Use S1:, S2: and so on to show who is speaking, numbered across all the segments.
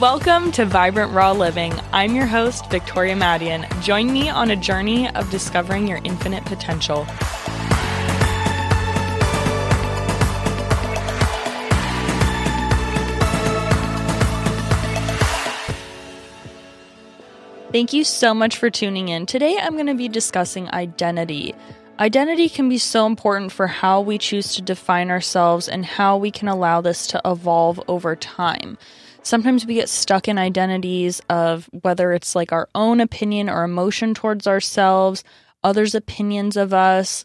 S1: Welcome to Vibrant Raw Living. I'm your host, Victoria Madian. Join me on a journey of discovering your infinite potential. Thank you so much for tuning in. Today I'm going to be discussing identity. Identity can be so important for how we choose to define ourselves and how we can allow this to evolve over time sometimes we get stuck in identities of whether it's like our own opinion or emotion towards ourselves, others' opinions of us,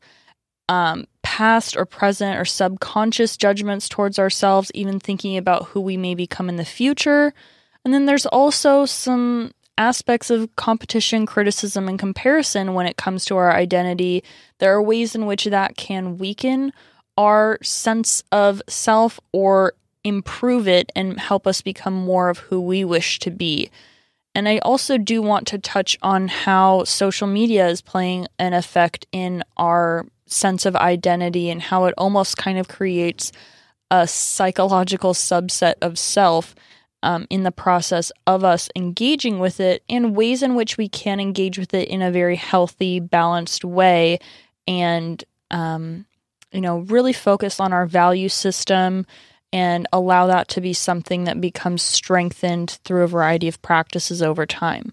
S1: um, past or present or subconscious judgments towards ourselves, even thinking about who we may become in the future. And then there's also some aspects of competition, criticism, and comparison when it comes to our identity. There are ways in which that can weaken our sense of self or improve it and help us become more of who we wish to be. And I also do want to touch on how social media is playing an effect in our sense of identity and how it almost kind of creates a psychological subset of self um, in the process of us engaging with it and ways in which we can engage with it in a very healthy, balanced way and, um, you know, really focus on our value system and allow that to be something that becomes strengthened through a variety of practices over time.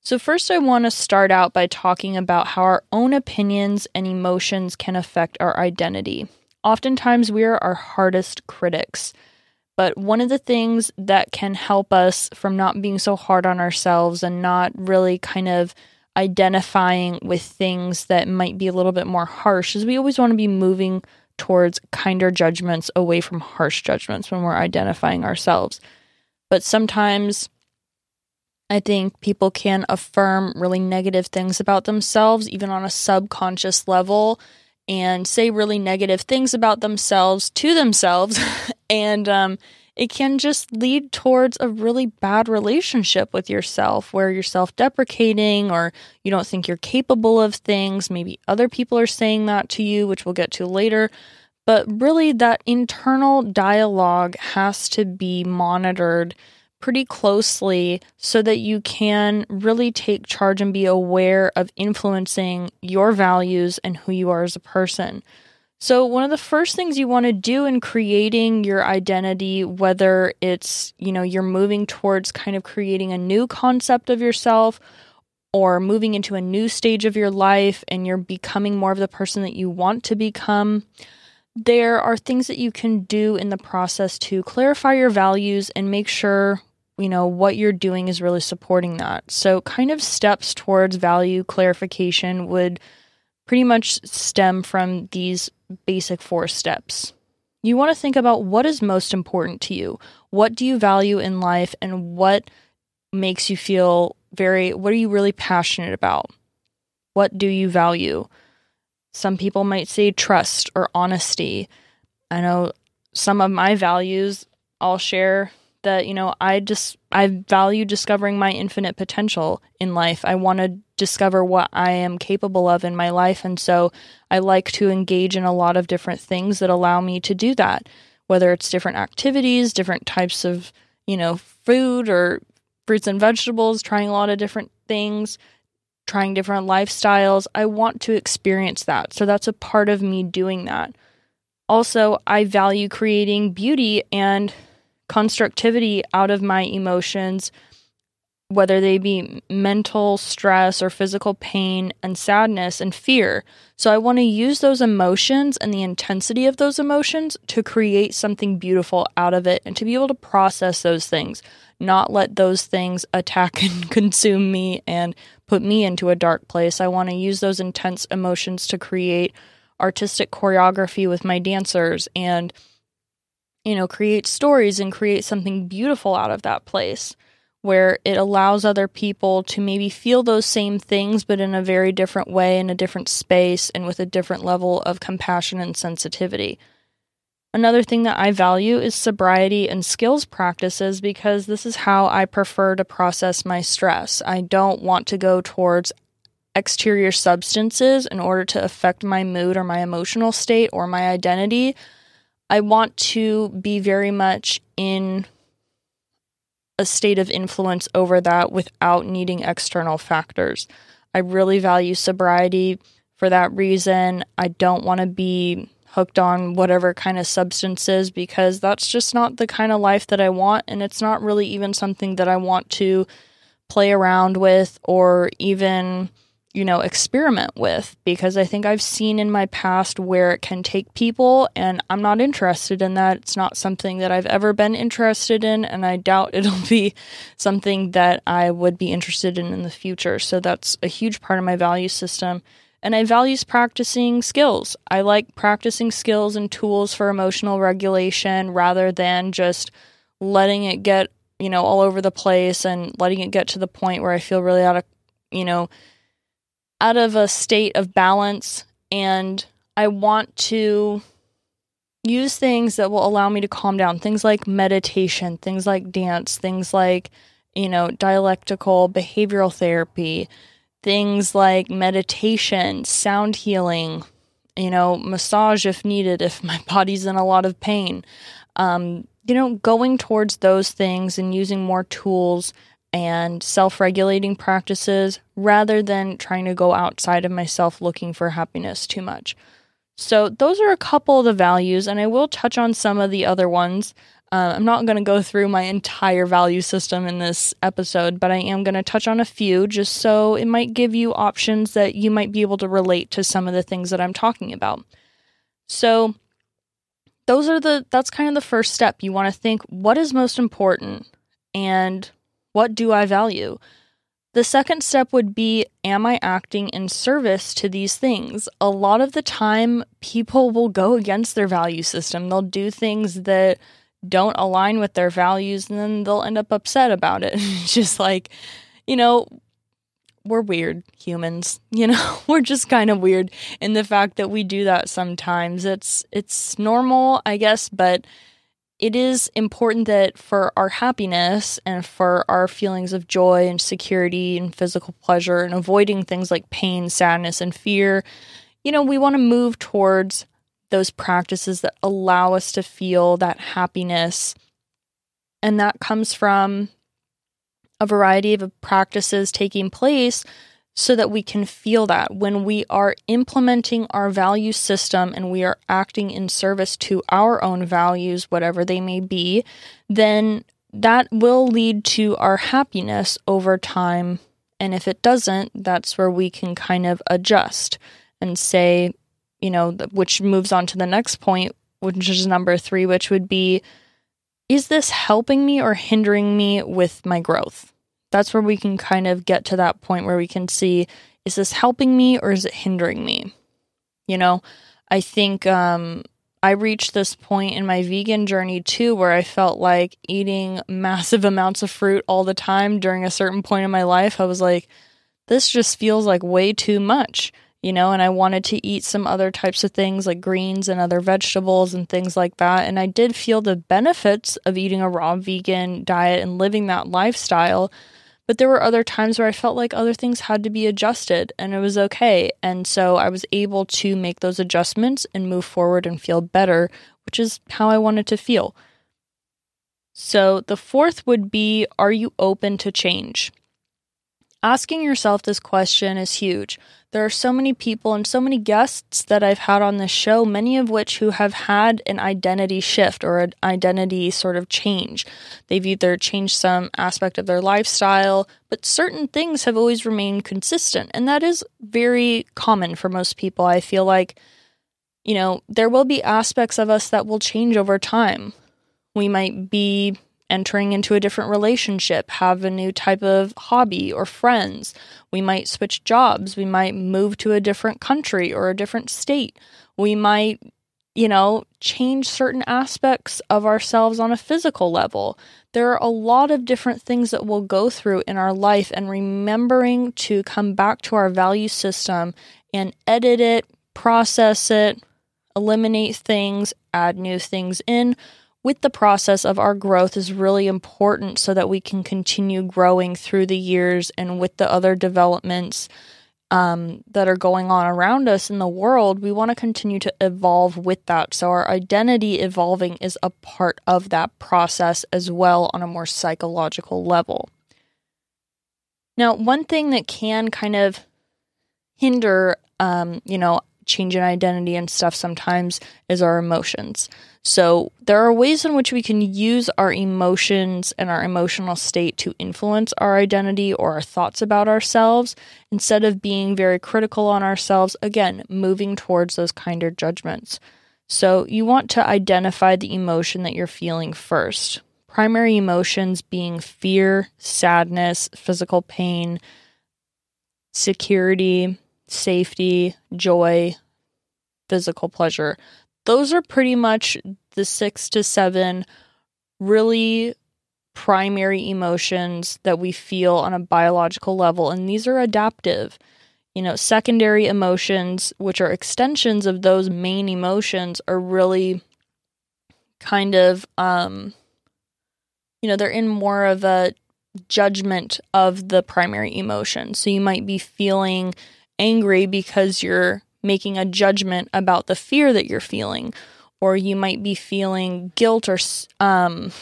S1: So, first, I want to start out by talking about how our own opinions and emotions can affect our identity. Oftentimes, we are our hardest critics. But one of the things that can help us from not being so hard on ourselves and not really kind of identifying with things that might be a little bit more harsh is we always want to be moving towards kinder judgments away from harsh judgments when we're identifying ourselves. But sometimes I think people can affirm really negative things about themselves, even on a subconscious level, and say really negative things about themselves to themselves. and um, it can just lead towards a really bad relationship with yourself where you're self deprecating or you don't think you're capable of things. Maybe other people are saying that to you, which we'll get to later. But really, that internal dialogue has to be monitored pretty closely so that you can really take charge and be aware of influencing your values and who you are as a person. So, one of the first things you want to do in creating your identity, whether it's, you know, you're moving towards kind of creating a new concept of yourself or moving into a new stage of your life and you're becoming more of the person that you want to become, there are things that you can do in the process to clarify your values and make sure, you know, what you're doing is really supporting that. So, kind of steps towards value clarification would pretty much stem from these basic four steps. You want to think about what is most important to you. What do you value in life and what makes you feel very, what are you really passionate about? What do you value? Some people might say trust or honesty. I know some of my values I'll share that, you know, I just, I value discovering my infinite potential in life. I want to discover what I am capable of in my life. And so I like to engage in a lot of different things that allow me to do that, whether it's different activities, different types of, you know, food or fruits and vegetables, trying a lot of different things, trying different lifestyles. I want to experience that. So that's a part of me doing that. Also, I value creating beauty and constructivity out of my emotions whether they be mental stress or physical pain and sadness and fear. So I want to use those emotions and the intensity of those emotions to create something beautiful out of it and to be able to process those things, not let those things attack and consume me and put me into a dark place. I want to use those intense emotions to create artistic choreography with my dancers and you know, create stories and create something beautiful out of that place where it allows other people to maybe feel those same things, but in a very different way, in a different space, and with a different level of compassion and sensitivity. Another thing that I value is sobriety and skills practices because this is how I prefer to process my stress. I don't want to go towards exterior substances in order to affect my mood or my emotional state or my identity. I want to be very much in a state of influence over that without needing external factors. I really value sobriety for that reason. I don't want to be hooked on whatever kind of substances because that's just not the kind of life that I want. And it's not really even something that I want to play around with or even you know, experiment with because I think I've seen in my past where it can take people, and I'm not interested in that. It's not something that I've ever been interested in, and I doubt it'll be something that I would be interested in in the future. So that's a huge part of my value system. And I value practicing skills. I like practicing skills and tools for emotional regulation rather than just letting it get, you know, all over the place and letting it get to the point where I feel really out of, you know, out of a state of balance and I want to use things that will allow me to calm down. Things like meditation, things like dance, things like, you know, dialectical behavioral therapy, things like meditation, sound healing, you know, massage if needed, if my body's in a lot of pain. Um, you know, going towards those things and using more tools and self regulating practices rather than trying to go outside of myself looking for happiness too much. So, those are a couple of the values, and I will touch on some of the other ones. Uh, I'm not going to go through my entire value system in this episode, but I am going to touch on a few just so it might give you options that you might be able to relate to some of the things that I'm talking about. So, those are the that's kind of the first step. You want to think what is most important and what do I value? The second step would be Am I acting in service to these things? A lot of the time, people will go against their value system. They'll do things that don't align with their values and then they'll end up upset about it. just like, you know, we're weird humans, you know. we're just kind of weird in the fact that we do that sometimes. It's it's normal, I guess, but it is important that for our happiness and for our feelings of joy and security and physical pleasure and avoiding things like pain, sadness, and fear, you know, we want to move towards those practices that allow us to feel that happiness. And that comes from a variety of practices taking place so that we can feel that when we are implementing our value system and we are acting in service to our own values, whatever they may be, then that will lead to our happiness over time. And if it doesn't, that's where we can kind of adjust and say, you know, which moves on to the next point, which is number three, which would be, is this helping me or hindering me with my growth? That's where we can kind of get to that point where we can see is this helping me or is it hindering me? You know, I think um, I reached this point in my vegan journey too where I felt like eating massive amounts of fruit all the time during a certain point in my life. I was like, this just feels like way too much, you know, and I wanted to eat some other types of things like greens and other vegetables and things like that. And I did feel the benefits of eating a raw vegan diet and living that lifestyle but there were other times where I felt like other things had to be adjusted and it was okay. And so I was able to make those adjustments and move forward and feel better, which is how I wanted to feel. So the fourth would be Are you open to change? Asking yourself this question is huge. There are so many people and so many guests that I've had on this show, many of which who have had an identity shift or an identity sort of change. They've either changed some aspect of their lifestyle, but certain things have always remained consistent. And that is very common for most people. I feel like, you know, there will be aspects of us that will change over time. We might be entering into a different relationship, have a new type of hobby or friends. We might switch jobs. We might move to a different country or a different state. We might, you know, change certain aspects of ourselves on a physical level. There are a lot of different things that we'll go through in our life, and remembering to come back to our value system and edit it, process it, eliminate things, add new things in with the process of our growth is really important so that we can continue growing through the years and with the other developments um, that are going on around us in the world, we want to continue to evolve with that. So, our identity evolving is a part of that process as well on a more psychological level. Now, one thing that can kind of hinder, um, you know, change in identity and stuff sometimes is our emotions. So, there are ways in which we can use our emotions and our emotional state to influence our identity or our thoughts about ourselves instead of being very critical on ourselves, again, moving towards those kinder judgments. So, you want to identify the emotion that you're feeling first. Primary emotions being fear, sadness, physical pain, security, safety, joy, physical pleasure. Those are pretty much the six to seven really primary emotions that we feel on a biological level, and these are adaptive. You know, secondary emotions, which are extensions of those main emotions, are really kind of, um, you know, they're in more of a judgment of the primary emotion. So you might be feeling angry because you're making a judgment about the fear that you're feeling, or you might be feeling guilt or um,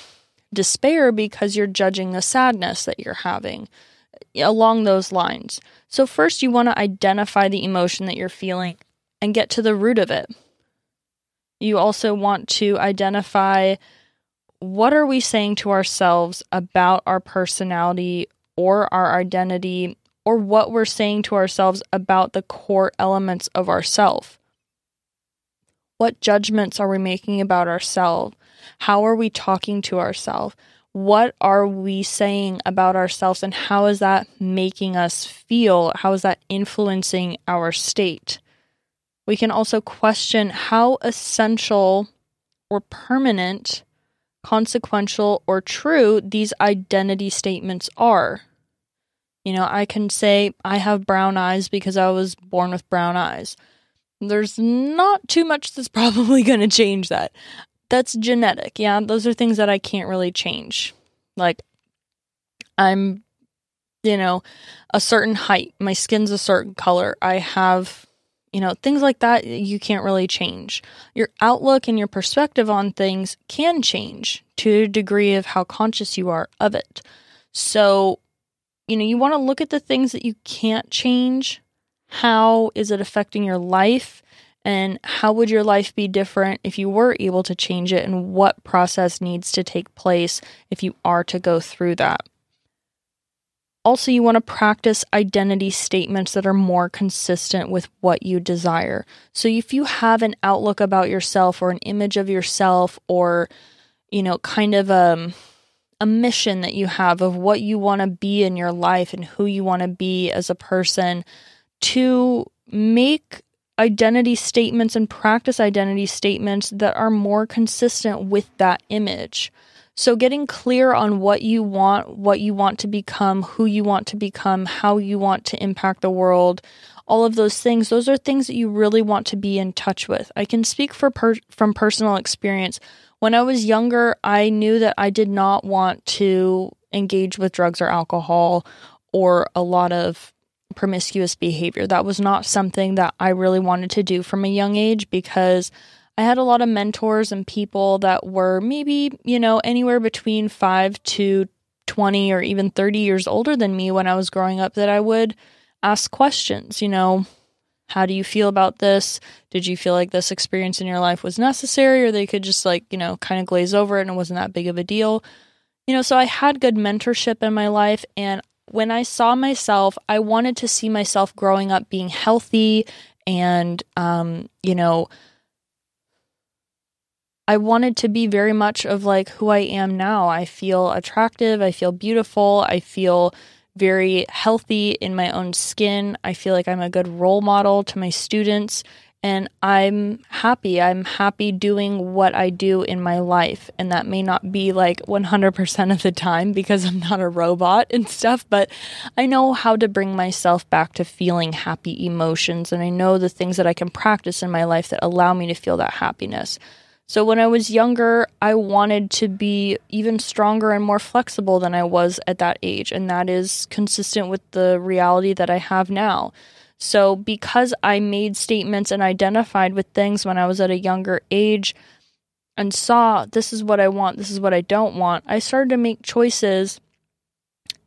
S1: despair because you're judging the sadness that you're having along those lines. So, first, you want to identify the emotion that you're feeling and get to the root of it. You also want to identify what are we saying to ourselves about our personality or our identity or what we're saying to ourselves about the core elements of ourself. What judgments are we making about ourselves? How are we talking to ourselves? What are we saying about ourselves and how is that making us feel? How is that influencing our state? We can also question how essential or permanent, consequential, or true these identity statements are. You know, I can say I have brown eyes because I was born with brown eyes. There's not too much that's probably going to change that. That's genetic. Yeah, those are things that I can't really change. Like, I'm, you know, a certain height, my skin's a certain color, I have, you know, things like that you can't really change. Your outlook and your perspective on things can change to a degree of how conscious you are of it. So, you know, you want to look at the things that you can't change. How is it affecting your life? And how would your life be different if you were able to change it? And what process needs to take place if you are to go through that? Also, you want to practice identity statements that are more consistent with what you desire. So, if you have an outlook about yourself or an image of yourself or, you know, kind of um, a mission that you have of what you want to be in your life and who you want to be as a person to make identity statements and practice identity statements that are more consistent with that image. So, getting clear on what you want, what you want to become, who you want to become, how you want to impact the world, all of those things, those are things that you really want to be in touch with. I can speak for per- from personal experience. When I was younger, I knew that I did not want to engage with drugs or alcohol or a lot of promiscuous behavior. That was not something that I really wanted to do from a young age because I had a lot of mentors and people that were maybe, you know, anywhere between 5 to 20 or even 30 years older than me when I was growing up that I would ask questions, you know, how do you feel about this? Did you feel like this experience in your life was necessary, or they could just like, you know, kind of glaze over it and it wasn't that big of a deal? You know, so I had good mentorship in my life. And when I saw myself, I wanted to see myself growing up being healthy and, um, you know, I wanted to be very much of like who I am now. I feel attractive. I feel beautiful. I feel very healthy in my own skin. I feel like I'm a good role model to my students. and I'm happy. I'm happy doing what I do in my life. And that may not be like 100% of the time because I'm not a robot and stuff, but I know how to bring myself back to feeling happy emotions. And I know the things that I can practice in my life that allow me to feel that happiness. So when I was younger, I wanted to be even stronger and more flexible than I was at that age. And that is consistent with the reality that I have now. So, because I made statements and identified with things when I was at a younger age and saw this is what I want, this is what I don't want, I started to make choices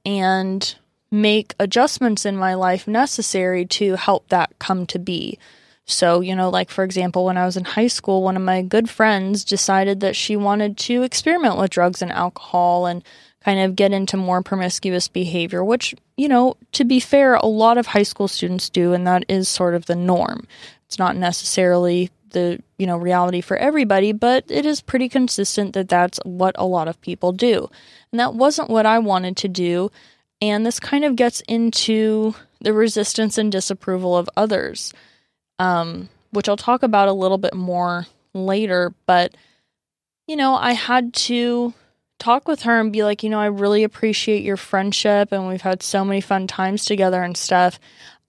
S1: and make adjustments in my life necessary to help that come to be. So, you know, like for example, when I was in high school, one of my good friends decided that she wanted to experiment with drugs and alcohol and kind of get into more promiscuous behavior, which, you know, to be fair, a lot of high school students do, and that is sort of the norm. It's not necessarily the, you know, reality for everybody, but it is pretty consistent that that's what a lot of people do. And that wasn't what I wanted to do. And this kind of gets into the resistance and disapproval of others, um, which I'll talk about a little bit more later. But, you know, I had to talk with her and be like, you know, I really appreciate your friendship and we've had so many fun times together and stuff.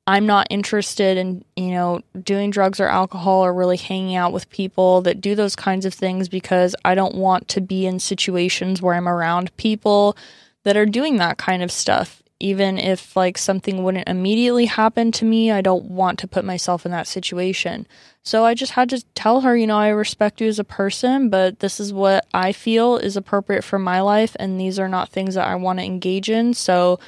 S1: I'm not interested in, you know, doing drugs or alcohol or really hanging out with people that do those kinds of things because I don't want to be in situations where I'm around people that are doing that kind of stuff even if like something wouldn't immediately happen to me, I don't want to put myself in that situation. So I just had to tell her, you know, I respect you as a person, but this is what I feel is appropriate for my life and these are not things that I want to engage in. So,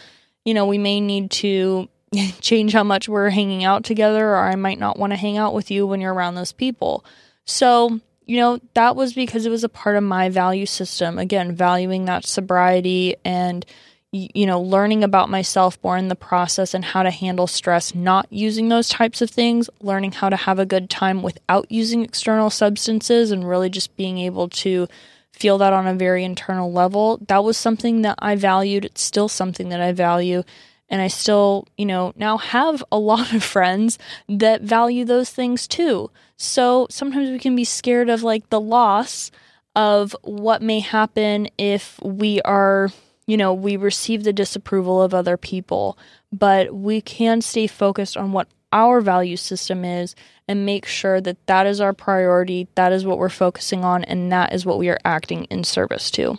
S1: you know, we may need to change how much we're hanging out together or I might not want to hang out with you when you're around those people. So, you know, that was because it was a part of my value system. Again, valuing that sobriety and you know, learning about myself more in the process and how to handle stress, not using those types of things, learning how to have a good time without using external substances, and really just being able to feel that on a very internal level. That was something that I valued. It's still something that I value. And I still, you know, now have a lot of friends that value those things too. So sometimes we can be scared of like the loss of what may happen if we are you know, we receive the disapproval of other people, but we can stay focused on what our value system is and make sure that that is our priority, that is what we're focusing on, and that is what we are acting in service to.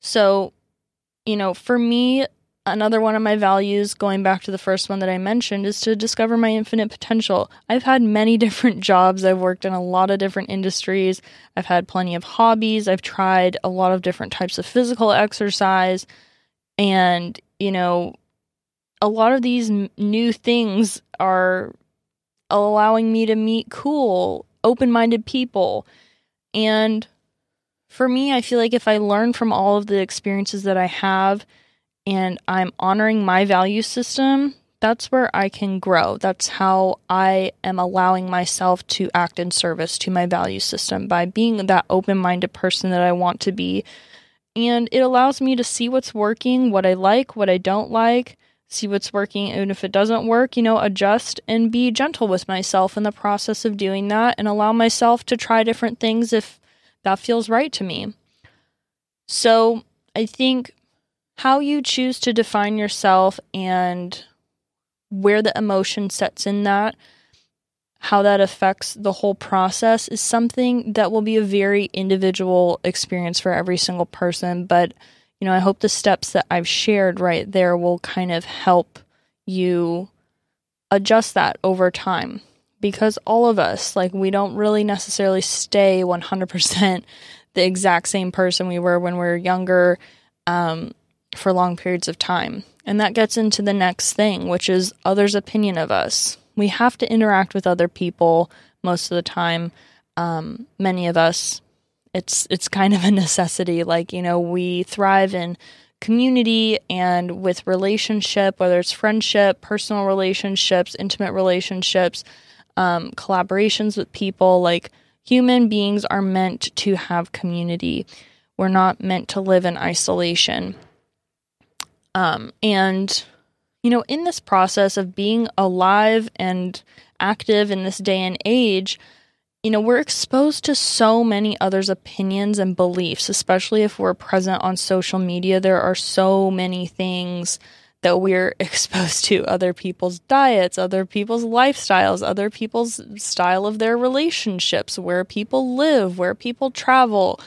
S1: So, you know, for me, another one of my values, going back to the first one that I mentioned, is to discover my infinite potential. I've had many different jobs, I've worked in a lot of different industries, I've had plenty of hobbies, I've tried a lot of different types of physical exercise, and, you know, a lot of these m- new things are allowing me to meet cool, open minded people. And for me, I feel like if I learn from all of the experiences that I have, and I'm honoring my value system, that's where I can grow. That's how I am allowing myself to act in service to my value system by being that open minded person that I want to be. And it allows me to see what's working, what I like, what I don't like, see what's working, and if it doesn't work, you know, adjust and be gentle with myself in the process of doing that and allow myself to try different things if that feels right to me. So I think how you choose to define yourself and where the emotion sets in that, how that affects the whole process is something that will be a very individual experience for every single person. But, you know, I hope the steps that I've shared right there will kind of help you adjust that over time. Because all of us, like, we don't really necessarily stay 100% the exact same person we were when we were younger. Um, for long periods of time. And that gets into the next thing, which is others' opinion of us. We have to interact with other people most of the time. Um, many of us, it's it's kind of a necessity. Like you know, we thrive in community and with relationship, whether it's friendship, personal relationships, intimate relationships, um, collaborations with people. Like human beings are meant to have community. We're not meant to live in isolation. Um, and, you know, in this process of being alive and active in this day and age, you know, we're exposed to so many others' opinions and beliefs, especially if we're present on social media. There are so many things that we're exposed to other people's diets, other people's lifestyles, other people's style of their relationships, where people live, where people travel.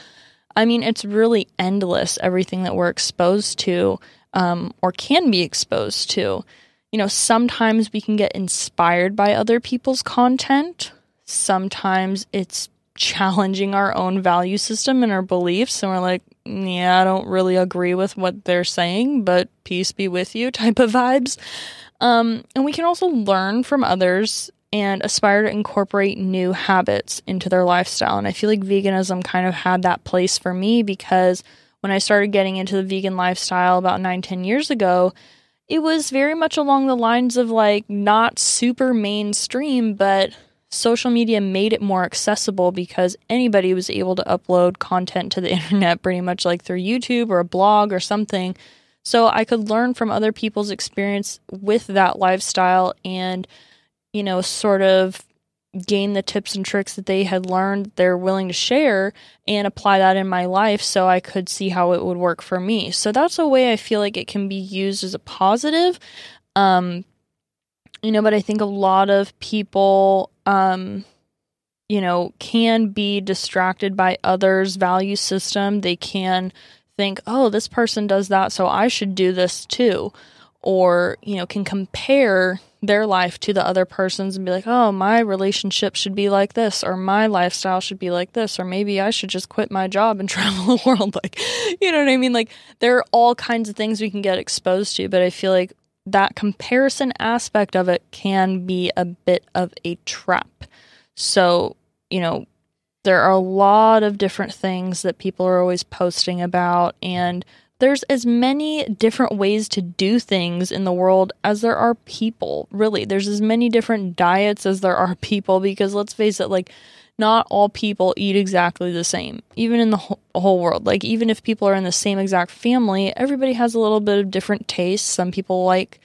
S1: I mean, it's really endless everything that we're exposed to um, or can be exposed to. You know, sometimes we can get inspired by other people's content. Sometimes it's challenging our own value system and our beliefs. And we're like, yeah, I don't really agree with what they're saying, but peace be with you type of vibes. Um, and we can also learn from others and aspire to incorporate new habits into their lifestyle. And I feel like veganism kind of had that place for me because when I started getting into the vegan lifestyle about nine, ten years ago, it was very much along the lines of like not super mainstream, but social media made it more accessible because anybody was able to upload content to the internet pretty much like through YouTube or a blog or something. So I could learn from other people's experience with that lifestyle and, you know, sort of gain the tips and tricks that they had learned they're willing to share and apply that in my life so I could see how it would work for me. So that's a way I feel like it can be used as a positive. Um, you know, but I think a lot of people, um, you know, can be distracted by others' value system. They can think, oh, this person does that, so I should do this too. Or, you know, can compare their life to the other person's and be like, oh, my relationship should be like this, or my lifestyle should be like this, or maybe I should just quit my job and travel the world. Like, you know what I mean? Like, there are all kinds of things we can get exposed to, but I feel like that comparison aspect of it can be a bit of a trap. So, you know, there are a lot of different things that people are always posting about, and there's as many different ways to do things in the world as there are people. Really, there's as many different diets as there are people because let's face it, like, not all people eat exactly the same, even in the whole, world. Like, even if people are in the same exact family, everybody has a little bit of different tastes. Some people like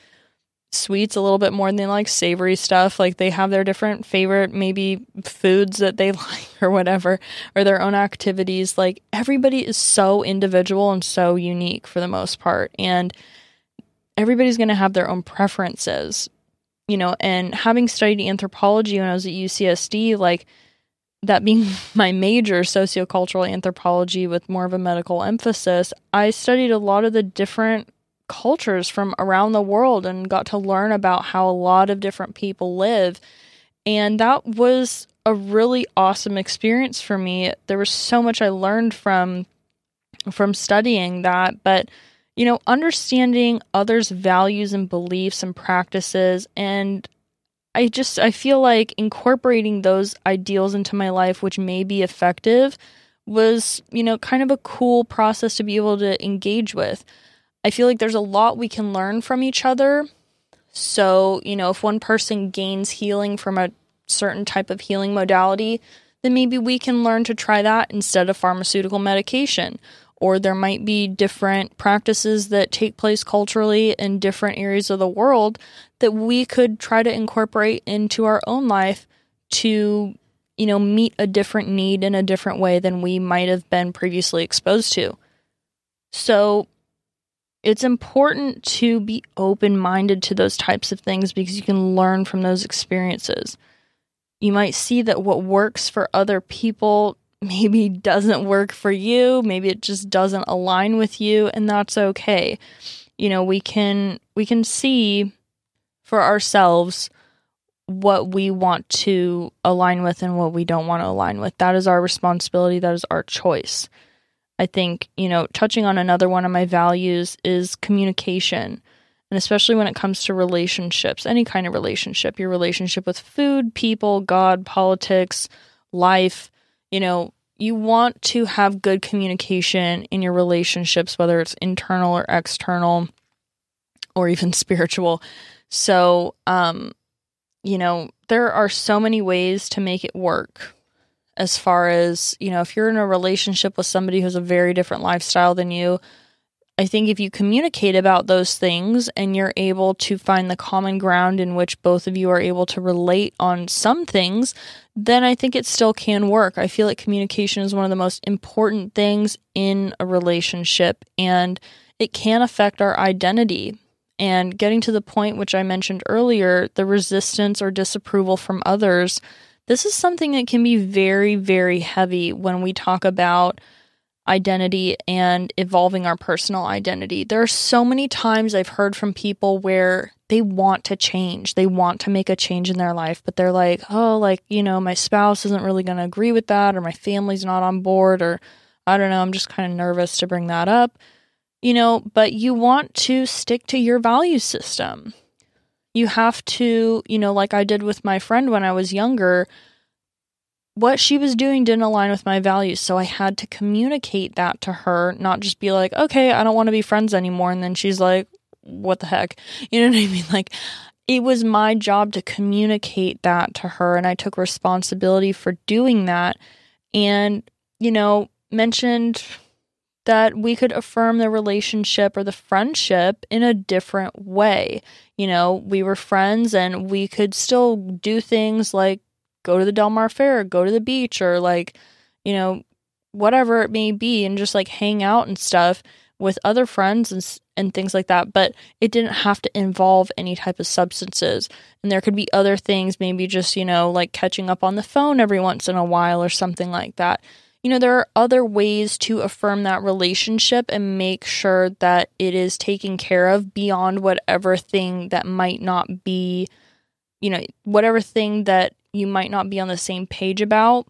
S1: sweets a little bit more than they like savory stuff. Like, they have their different favorite, maybe foods that they like or whatever, or their own activities. Like, everybody is so individual and so unique for the most part. And everybody's going to have their own preferences, you know. And having studied anthropology when I was at UCSD, like, that being my major, sociocultural anthropology with more of a medical emphasis, I studied a lot of the different cultures from around the world and got to learn about how a lot of different people live. And that was a really awesome experience for me. There was so much I learned from from studying that, but you know, understanding others' values and beliefs and practices and I just I feel like incorporating those ideals into my life which may be effective was, you know, kind of a cool process to be able to engage with. I feel like there's a lot we can learn from each other. So, you know, if one person gains healing from a certain type of healing modality, then maybe we can learn to try that instead of pharmaceutical medication or there might be different practices that take place culturally in different areas of the world that we could try to incorporate into our own life to you know meet a different need in a different way than we might have been previously exposed to so it's important to be open minded to those types of things because you can learn from those experiences. You might see that what works for other people maybe doesn't work for you, maybe it just doesn't align with you and that's okay. You know, we can we can see for ourselves what we want to align with and what we don't want to align with. That is our responsibility, that is our choice. I think, you know, touching on another one of my values is communication. And especially when it comes to relationships, any kind of relationship, your relationship with food, people, God, politics, life, you know, you want to have good communication in your relationships, whether it's internal or external or even spiritual. So, um, you know, there are so many ways to make it work. As far as, you know, if you're in a relationship with somebody who's a very different lifestyle than you, I think if you communicate about those things and you're able to find the common ground in which both of you are able to relate on some things, then I think it still can work. I feel like communication is one of the most important things in a relationship and it can affect our identity. And getting to the point which I mentioned earlier, the resistance or disapproval from others, this is something that can be very, very heavy when we talk about identity and evolving our personal identity. There are so many times I've heard from people where they want to change, they want to make a change in their life, but they're like, oh, like, you know, my spouse isn't really going to agree with that, or my family's not on board, or I don't know, I'm just kind of nervous to bring that up. You know, but you want to stick to your value system. You have to, you know, like I did with my friend when I was younger, what she was doing didn't align with my values. So I had to communicate that to her, not just be like, okay, I don't want to be friends anymore. And then she's like, what the heck? You know what I mean? Like, it was my job to communicate that to her. And I took responsibility for doing that. And, you know, mentioned that we could affirm the relationship or the friendship in a different way. You know, we were friends and we could still do things like go to the Del Mar Fair, or go to the beach, or like, you know, whatever it may be, and just like hang out and stuff with other friends and and things like that. But it didn't have to involve any type of substances, and there could be other things, maybe just you know like catching up on the phone every once in a while or something like that. You know, there are other ways to affirm that relationship and make sure that it is taken care of beyond whatever thing that might not be, you know, whatever thing that you might not be on the same page about,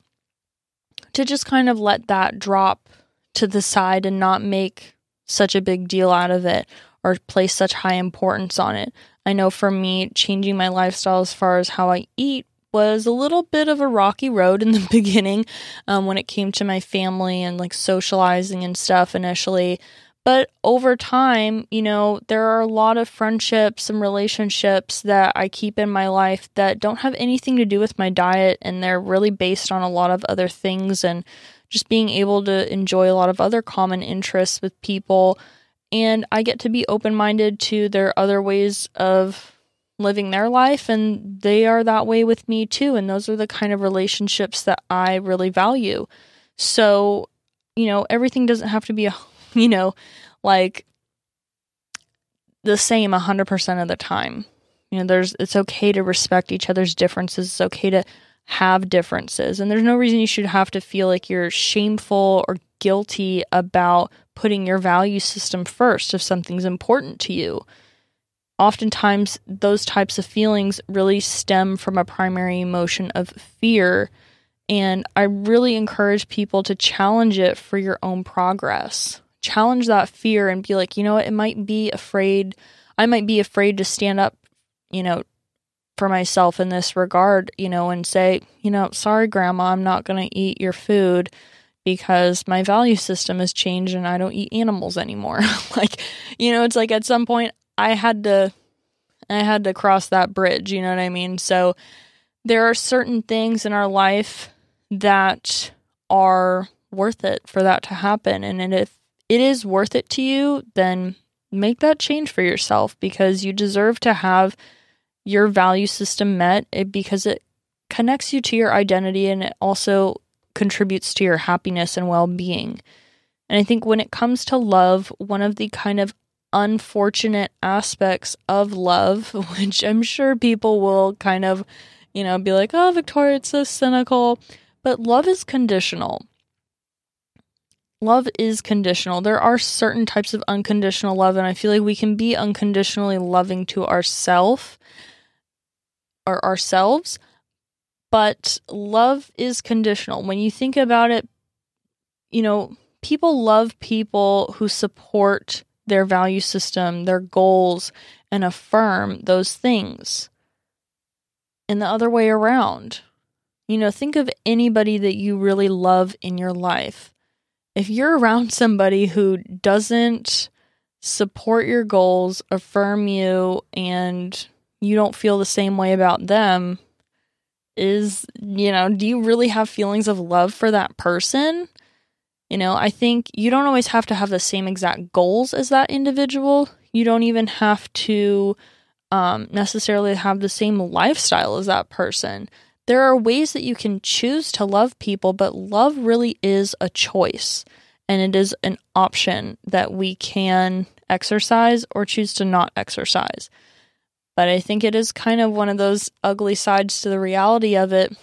S1: to just kind of let that drop to the side and not make such a big deal out of it or place such high importance on it. I know for me, changing my lifestyle as far as how I eat was a little bit of a rocky road in the beginning um, when it came to my family and like socializing and stuff initially. But over time, you know, there are a lot of friendships and relationships that I keep in my life that don't have anything to do with my diet and they're really based on a lot of other things and just being able to enjoy a lot of other common interests with people. And I get to be open minded to their other ways of living their life, and they are that way with me too. And those are the kind of relationships that I really value. So, you know, everything doesn't have to be a you know, like the same 100% of the time. You know, there's it's okay to respect each other's differences. It's okay to have differences. And there's no reason you should have to feel like you're shameful or guilty about putting your value system first if something's important to you. Oftentimes, those types of feelings really stem from a primary emotion of fear. And I really encourage people to challenge it for your own progress challenge that fear and be like, you know what, it might be afraid, I might be afraid to stand up, you know, for myself in this regard, you know, and say, you know, sorry, grandma, I'm not going to eat your food because my value system has changed and I don't eat animals anymore. like, you know, it's like at some point I had to I had to cross that bridge, you know what I mean? So there are certain things in our life that are worth it for that to happen and if it is worth it to you, then make that change for yourself because you deserve to have your value system met eh, because it connects you to your identity and it also contributes to your happiness and well being. And I think when it comes to love, one of the kind of unfortunate aspects of love, which I'm sure people will kind of, you know, be like, oh, Victoria, it's so cynical. But love is conditional love is conditional. There are certain types of unconditional love, and I feel like we can be unconditionally loving to ourself or ourselves, but love is conditional. When you think about it, you know, people love people who support their value system, their goals, and affirm those things. And the other way around. You know, think of anybody that you really love in your life if you're around somebody who doesn't support your goals, affirm you, and you don't feel the same way about them, is, you know, do you really have feelings of love for that person? You know, I think you don't always have to have the same exact goals as that individual. You don't even have to um, necessarily have the same lifestyle as that person. There are ways that you can choose to love people, but love really is a choice and it is an option that we can exercise or choose to not exercise. But I think it is kind of one of those ugly sides to the reality of it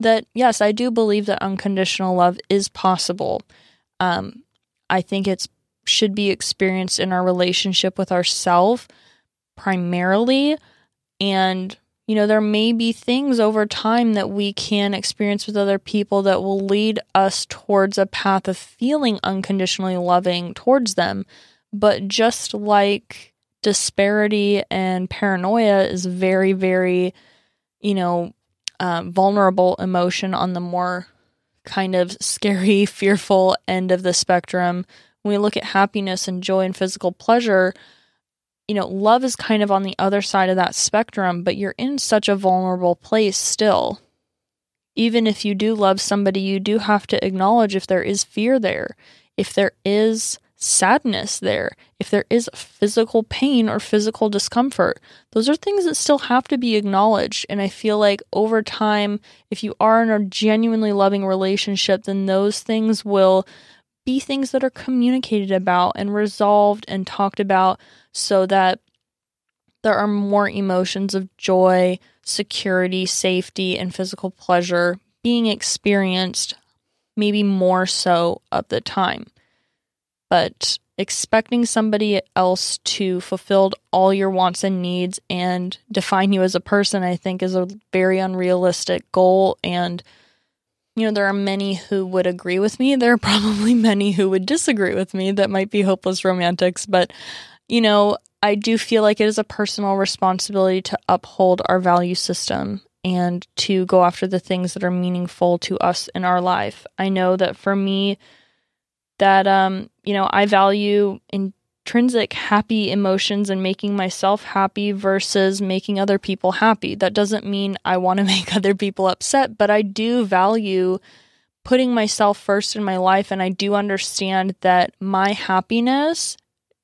S1: that, yes, I do believe that unconditional love is possible. Um, I think it's should be experienced in our relationship with ourselves primarily. And, you know, there may be things over time that we can experience with other people that will lead us towards a path of feeling unconditionally loving towards them. But just like disparity and paranoia is very, very, you know, uh, vulnerable emotion on the more kind of scary, fearful end of the spectrum. When we look at happiness and joy and physical pleasure, you know, love is kind of on the other side of that spectrum, but you're in such a vulnerable place still. Even if you do love somebody, you do have to acknowledge if there is fear there, if there is sadness there, if there is physical pain or physical discomfort. Those are things that still have to be acknowledged. And I feel like over time, if you are in a genuinely loving relationship, then those things will be things that are communicated about and resolved and talked about so that there are more emotions of joy, security, safety, and physical pleasure being experienced, maybe more so of the time but expecting somebody else to fulfill all your wants and needs and define you as a person, I think, is a very unrealistic goal. And, you know, there are many who would agree with me. There are probably many who would disagree with me that might be hopeless romantics. But, you know, I do feel like it is a personal responsibility to uphold our value system and to go after the things that are meaningful to us in our life. I know that for me, that um you know I value intrinsic happy emotions and making myself happy versus making other people happy. That doesn't mean I want to make other people upset, but I do value putting myself first in my life and I do understand that my happiness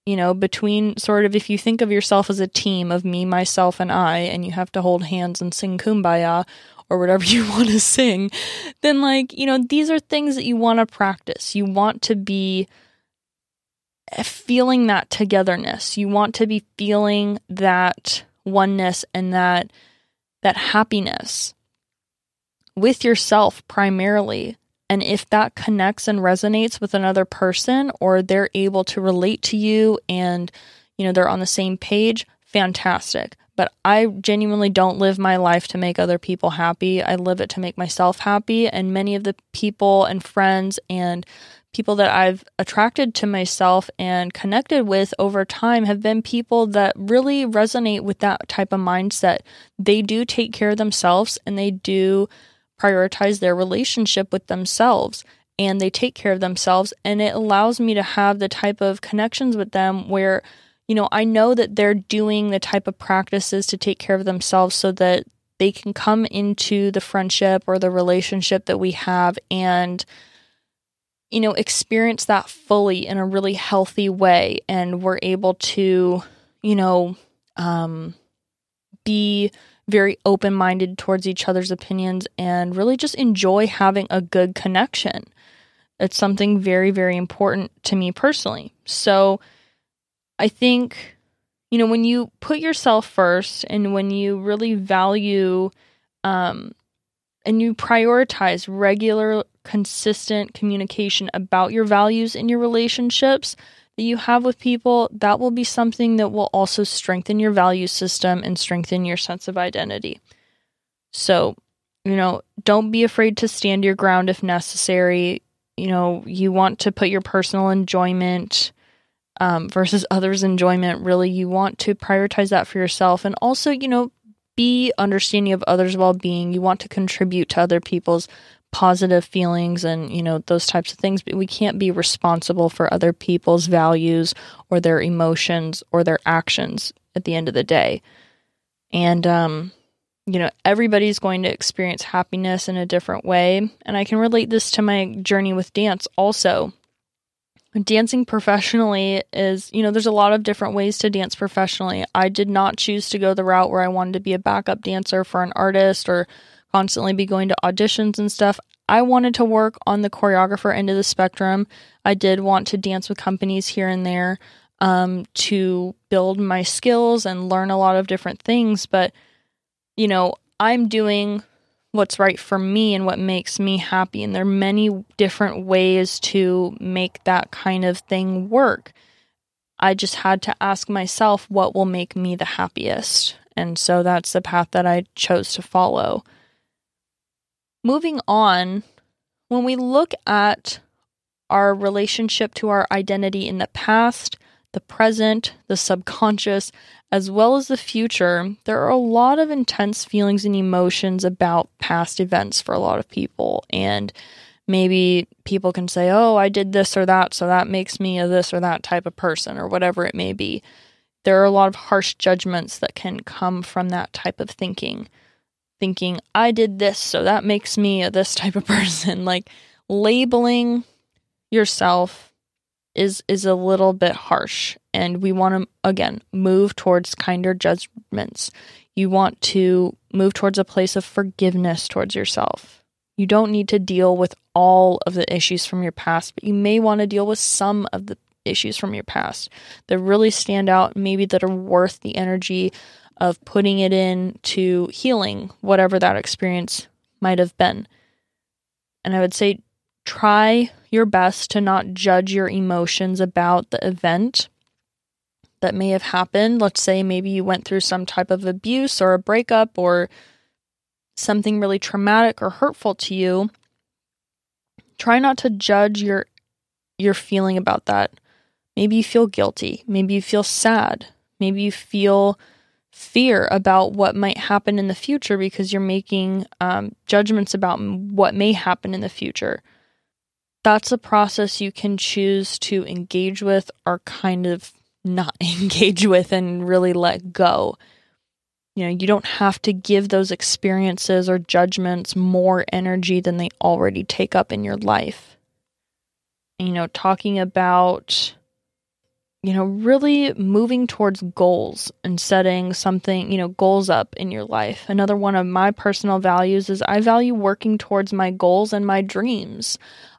S1: you know, between sort of if you think of yourself as a team of me, myself, and I, and you have to hold hands and sing kumbaya, or whatever you want to sing, then like, you know, these are things that you want to practice. You want to be eh, feeling that togetherness. You want to be feeling that oneness and that that happiness with yourself primarily. And if that connects and resonates with another person or they're able to relate to you and you know they're on the same page, fantastic but I genuinely don't live my life to make other people happy. I live it to make myself happy. And many of the people and friends and people that I've attracted to myself and connected with over time have been people that really resonate with that type of mindset. They do take care of themselves and they do prioritize their relationship with themselves and they take care of themselves. And it allows me to have the type of connections with them where you know, I know that they're doing the type of practices to take care of themselves so that they can come into the friendship or the relationship that we have and you know experience that fully in a really healthy way. And we're able to you know um be very open-minded towards each other's opinions and really just enjoy having a good connection. It's something very very important to me personally. So I think, you know, when you put yourself first and when you really value um, and you prioritize regular, consistent communication about your values in your relationships that you have with people, that will be something that will also strengthen your value system and strengthen your sense of identity. So, you know, don't be afraid to stand your ground if necessary. You know, you want to put your personal enjoyment um, versus others' enjoyment. Really, you want to prioritize that for yourself. And also, you know, be understanding of others' well being. You want to contribute to other people's positive feelings and, you know, those types of things. But we can't be responsible for other people's values or their emotions or their actions at the end of the day. And, um, you know, everybody's going to experience happiness in a different way. And I can relate this to my journey with dance also. Dancing professionally is, you know, there's a lot of different ways to dance professionally. I did not choose to go the route where I wanted to be a backup dancer for an artist or constantly be going to auditions and stuff. I wanted to work on the choreographer end of the spectrum. I did want to dance with companies here and there um, to build my skills and learn a lot of different things. But, you know, I'm doing what's right for me and what makes me happy. And there are many different ways to make that kind of thing work. I just had to ask myself what will make me the happiest. And so that's the path that I chose to follow. Moving on, when we look at our relationship to our identity in the past, the present, the subconscious, as well as the future, there are a lot of intense feelings and emotions about past events for a lot of people. And maybe people can say, oh, I did this or that, so that makes me a this or that type of person, or whatever it may be. There are a lot of harsh judgments that can come from that type of thinking. Thinking, I did this, so that makes me a this type of person. like labeling yourself is is a little bit harsh. And we want to again move towards kinder judgments. You want to move towards a place of forgiveness towards yourself. You don't need to deal with all of the issues from your past but you may want to deal with some of the issues from your past that really stand out maybe that are worth the energy of putting it in to healing whatever that experience might have been. And i would say try your best to not judge your emotions about the event that may have happened. Let's say maybe you went through some type of abuse or a breakup or something really traumatic or hurtful to you. Try not to judge your your feeling about that. Maybe you feel guilty, maybe you feel sad, maybe you feel fear about what might happen in the future because you're making um, judgments about what may happen in the future that's a process you can choose to engage with or kind of not engage with and really let go. You know, you don't have to give those experiences or judgments more energy than they already take up in your life. You know, talking about, you know, really moving towards goals and setting something, you know, goals up in your life. Another one of my personal values is I value working towards my goals and my dreams.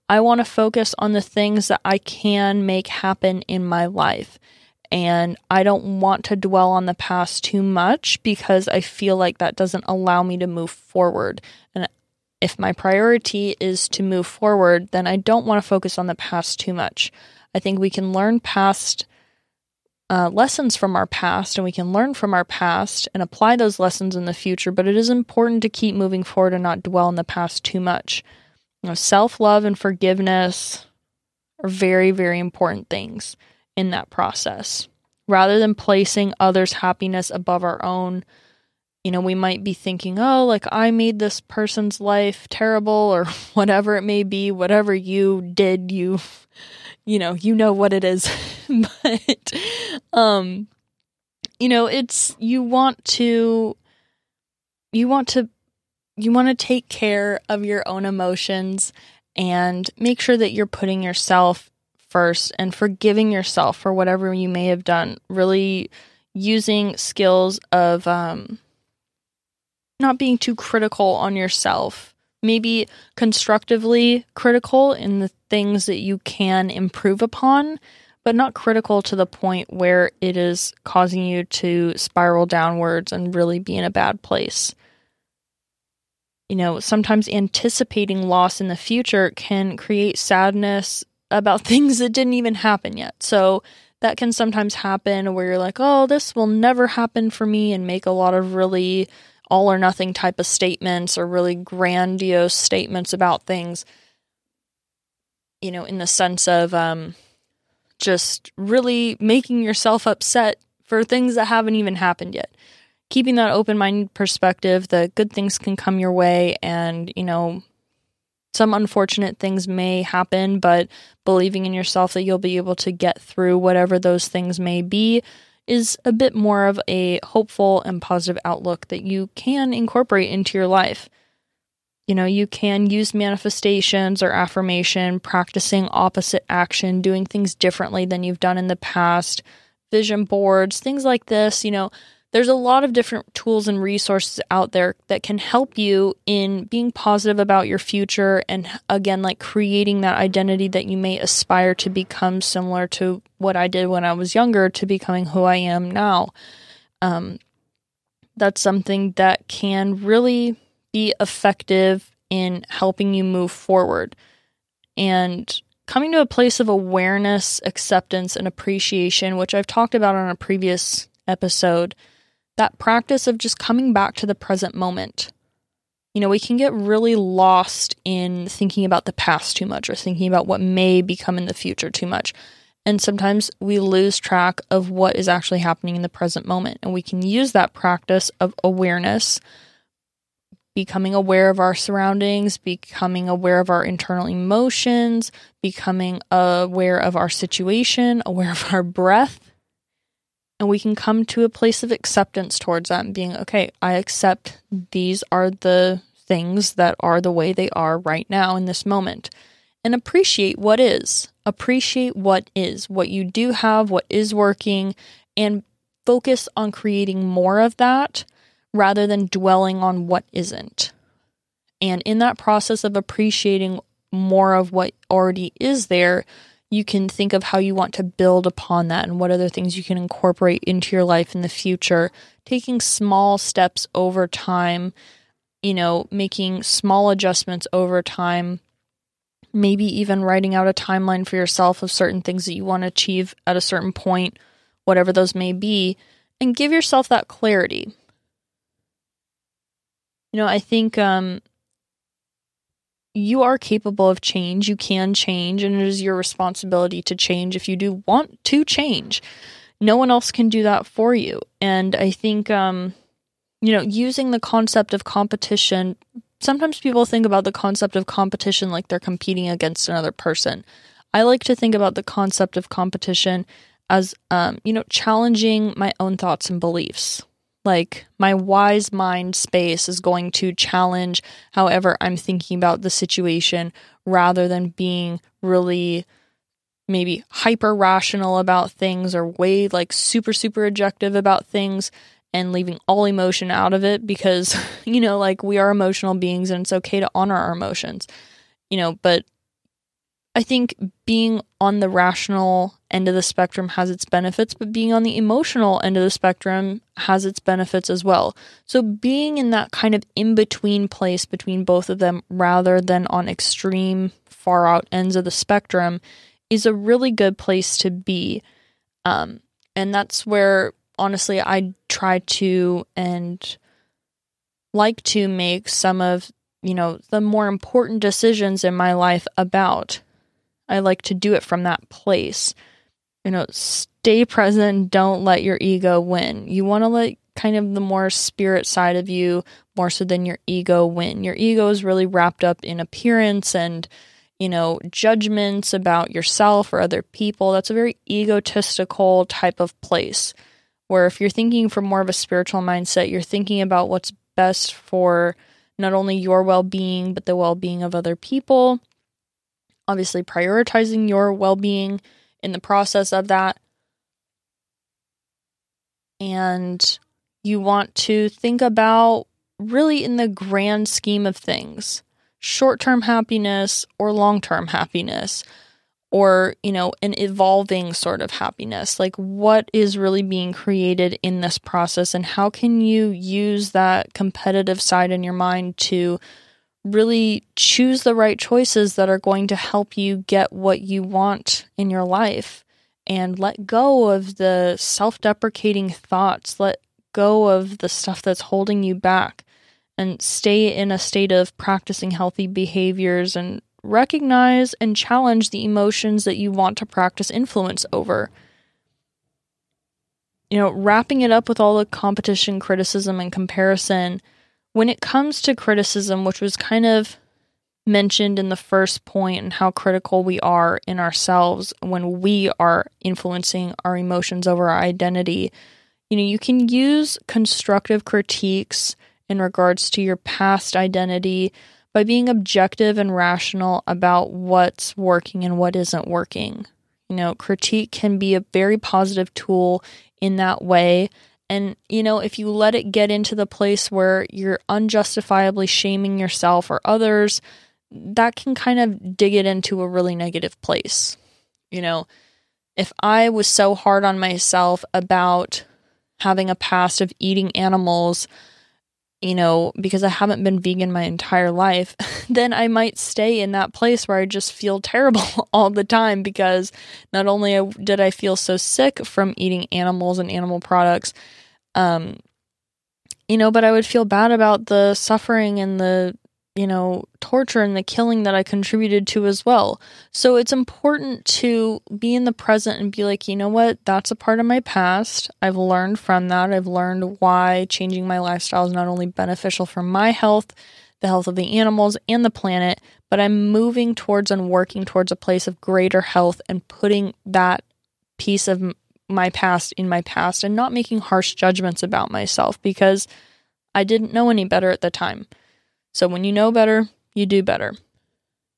S1: I want to focus on the things that I can make happen in my life. And I don't want to dwell on the past too much because I feel like that doesn't allow me to move forward. And if my priority is to move forward, then I don't want to focus on the past too much. I think we can learn past uh, lessons from our past and we can learn from our past and apply those lessons in the future, but it is important to keep moving forward and not dwell in the past too much. You know, self love and forgiveness are very, very important things in that process. Rather than placing others' happiness above our own, you know, we might be thinking, oh, like I made this person's life terrible or whatever it may be, whatever you did, you, you know, you know what it is. but, um, you know, it's, you want to, you want to you want to take care of your own emotions and make sure that you're putting yourself first and forgiving yourself for whatever you may have done. Really using skills of um, not being too critical on yourself, maybe constructively critical in the things that you can improve upon, but not critical to the point where it is causing you to spiral downwards and really be in a bad place you know, sometimes anticipating loss in the future can create sadness about things that didn't even happen yet. So that can sometimes happen where you're like, oh, this will never happen for me, and make a lot of really all or nothing type of statements or really grandiose statements about things, you know, in the sense of um, just really making yourself upset for things that haven't even happened yet keeping that open minded perspective that good things can come your way and, you know, some unfortunate things may happen, but believing in yourself that you'll be able to get through whatever those things may be is a bit more of a hopeful and positive outlook that you can incorporate into your life. You know, you can use manifestations or affirmation, practicing opposite action, doing things differently than you've done in the past, vision boards, things like this. You know, there's a lot of different tools and resources out there that can help you in being positive about your future and again like creating that identity that you may aspire to become similar to what I did when I was younger to becoming who I am now. Um, that's something that can really be effective in helping you move forward and coming to a place of awareness, acceptance, and appreciation, which I've talked about on a previous episode. That practice of just coming back to the present moment. You know, we can get really lost in thinking about the past too much or thinking about what may become in the future too much. And sometimes we lose track of what is actually happening in the present moment. And we can use that practice of awareness becoming aware of our surroundings, becoming aware of our internal emotions, becoming aware of our situation, aware of our breath. And we can come to a place of acceptance towards that and being, okay, I accept these are the things that are the way they are right now in this moment. And appreciate what is. Appreciate what is, what you do have, what is working, and focus on creating more of that rather than dwelling on what isn't. And in that process of appreciating more of what already is there, you can think of how you want to build upon that and what other things you can incorporate into your life in the future, taking small steps over time, you know, making small adjustments over time, maybe even writing out a timeline for yourself of certain things that you want to achieve at a certain point, whatever those may be, and give yourself that clarity. You know, I think um, you are capable of change. You can change, and it is your responsibility to change if you do want to change. No one else can do that for you. And I think, um, you know, using the concept of competition, sometimes people think about the concept of competition like they're competing against another person. I like to think about the concept of competition as, um, you know, challenging my own thoughts and beliefs. Like my wise mind space is going to challenge however I'm thinking about the situation rather than being really maybe hyper rational about things or way like super, super objective about things and leaving all emotion out of it because, you know, like we are emotional beings and it's okay to honor our emotions, you know, but I think being on the rational end of the spectrum has its benefits, but being on the emotional end of the spectrum has its benefits as well. So being in that kind of in between place between both of them rather than on extreme far out ends of the spectrum is a really good place to be. Um, and that's where honestly I try to and like to make some of you know the more important decisions in my life about I like to do it from that place. You know, stay present, don't let your ego win. You want to let kind of the more spirit side of you more so than your ego win. Your ego is really wrapped up in appearance and you know, judgments about yourself or other people. That's a very egotistical type of place. Where if you're thinking from more of a spiritual mindset, you're thinking about what's best for not only your well being, but the well being of other people obviously prioritizing your well being in the process of that. And you want to think about really in the grand scheme of things short term happiness or long term happiness or you know an evolving sort of happiness like what is really being created in this process and how can you use that competitive side in your mind to really choose the right choices that are going to help you get what you want in your life and let go of the self deprecating thoughts, let go of the stuff that's holding you back, and stay in a state of practicing healthy behaviors and recognize and challenge the emotions that you want to practice influence over. You know, wrapping it up with all the competition, criticism, and comparison when it comes to criticism, which was kind of mentioned in the first point and how critical we are in ourselves when we are influencing our emotions over our identity, you know, you can use constructive critiques in regards to your past identity, by being objective and rational about what's working and what isn't working. You know, critique can be a very positive tool in that way. And, you know, if you let it get into the place where you're unjustifiably shaming yourself or others, that can kind of dig it into a really negative place. You know, if I was so hard on myself about having a past of eating animals, you know, because I haven't been vegan my entire life, then I might stay in that place where I just feel terrible all the time because not only did I feel so sick from eating animals and animal products, um, you know, but I would feel bad about the suffering and the you know, torture and the killing that I contributed to as well. So it's important to be in the present and be like, you know what, that's a part of my past. I've learned from that. I've learned why changing my lifestyle is not only beneficial for my health, the health of the animals, and the planet, but I'm moving towards and working towards a place of greater health and putting that piece of my past in my past and not making harsh judgments about myself because I didn't know any better at the time. So when you know better, you do better.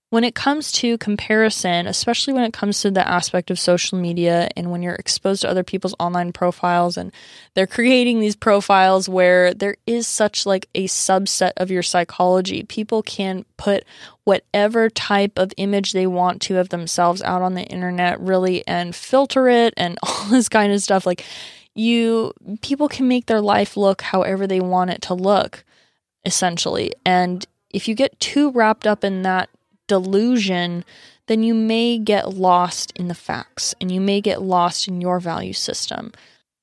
S1: When it comes to comparison, especially when it comes to the aspect of social media and when you're exposed to other people's online profiles and they're creating these profiles where there is such like a subset of your psychology, people can put whatever type of image they want to of themselves out on the internet really and filter it and all this kind of stuff like you people can make their life look however they want it to look essentially. And if you get too wrapped up in that delusion, then you may get lost in the facts and you may get lost in your value system.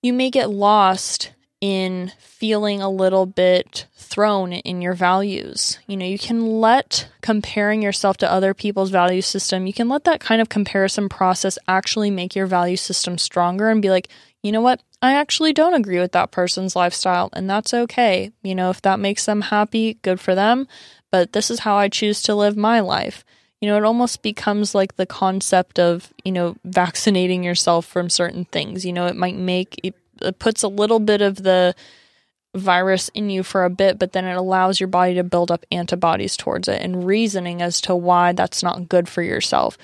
S1: You may get lost in feeling a little bit thrown in your values. You know, you can let comparing yourself to other people's value system, you can let that kind of comparison process actually make your value system stronger and be like, you know what? I actually don't agree with that person's lifestyle, and that's okay. You know, if that makes them happy, good for them. But this is how I choose to live my life. You know, it almost becomes like the concept of, you know, vaccinating yourself from certain things. You know, it might make it, it puts a little bit of the virus in you for a bit, but then it allows your body to build up antibodies towards it and reasoning as to why that's not good for yourself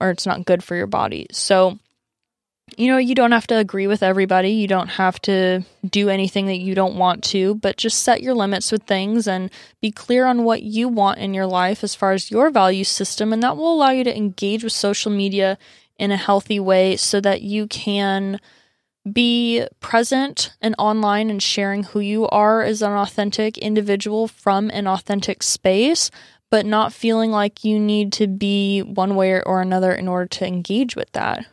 S1: or it's not good for your body. So, you know, you don't have to agree with everybody. You don't have to do anything that you don't want to, but just set your limits with things and be clear on what you want in your life as far as your value system. And that will allow you to engage with social media in a healthy way so that you can be present and online and sharing who you are as an authentic individual from an authentic space, but not feeling like you need to be one way or another in order to engage with that.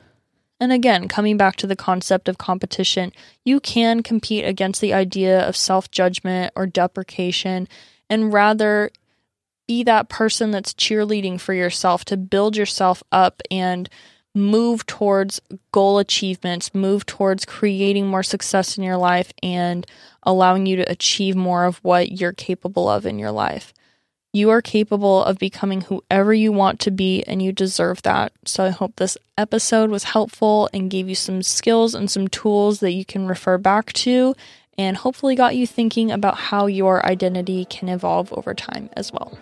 S1: And again, coming back to the concept of competition, you can compete against the idea of self judgment or deprecation and rather be that person that's cheerleading for yourself to build yourself up and move towards goal achievements, move towards creating more success in your life and allowing you to achieve more of what you're capable of in your life. You are capable of becoming whoever you want to be, and you deserve that. So, I hope this episode was helpful and gave you some skills and some tools that you can refer back to, and hopefully got you thinking about how your identity can evolve over time as well.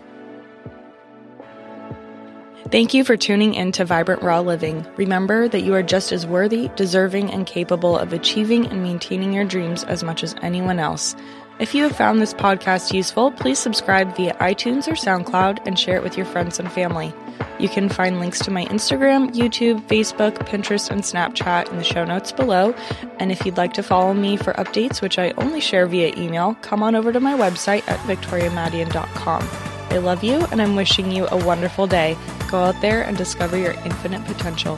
S1: Thank you for tuning in to Vibrant Raw Living. Remember that you are just as worthy, deserving, and capable of achieving and maintaining your dreams as much as anyone else. If you have found this podcast useful, please subscribe via iTunes or SoundCloud and share it with your friends and family. You can find links to my Instagram, YouTube, Facebook, Pinterest, and Snapchat in the show notes below. And if you'd like to follow me for updates, which I only share via email, come on over to my website at victoriamadian.com. I love you and I'm wishing you a wonderful day. Go out there and discover your infinite potential.